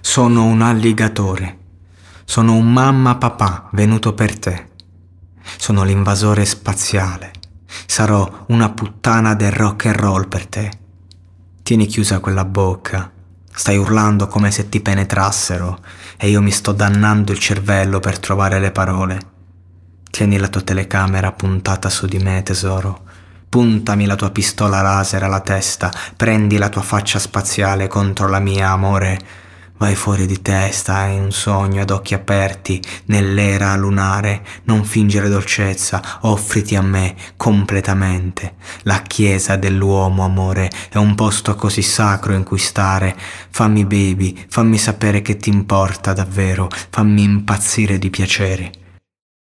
Sono un alligatore. Sono un mamma papà venuto per te. Sono l'invasore spaziale. Sarò una puttana del rock and roll per te. Tieni chiusa quella bocca. Stai urlando come se ti penetrassero e io mi sto dannando il cervello per trovare le parole. Tieni la tua telecamera puntata su di me, tesoro. Puntami la tua pistola laser alla testa, prendi la tua faccia spaziale contro la mia, amore. Vai fuori di testa, hai un sogno ad occhi aperti, nell'era lunare, non fingere dolcezza, offriti a me completamente. La chiesa dell'uomo, amore, è un posto così sacro in cui stare. Fammi baby, fammi sapere che ti importa davvero, fammi impazzire di piacere.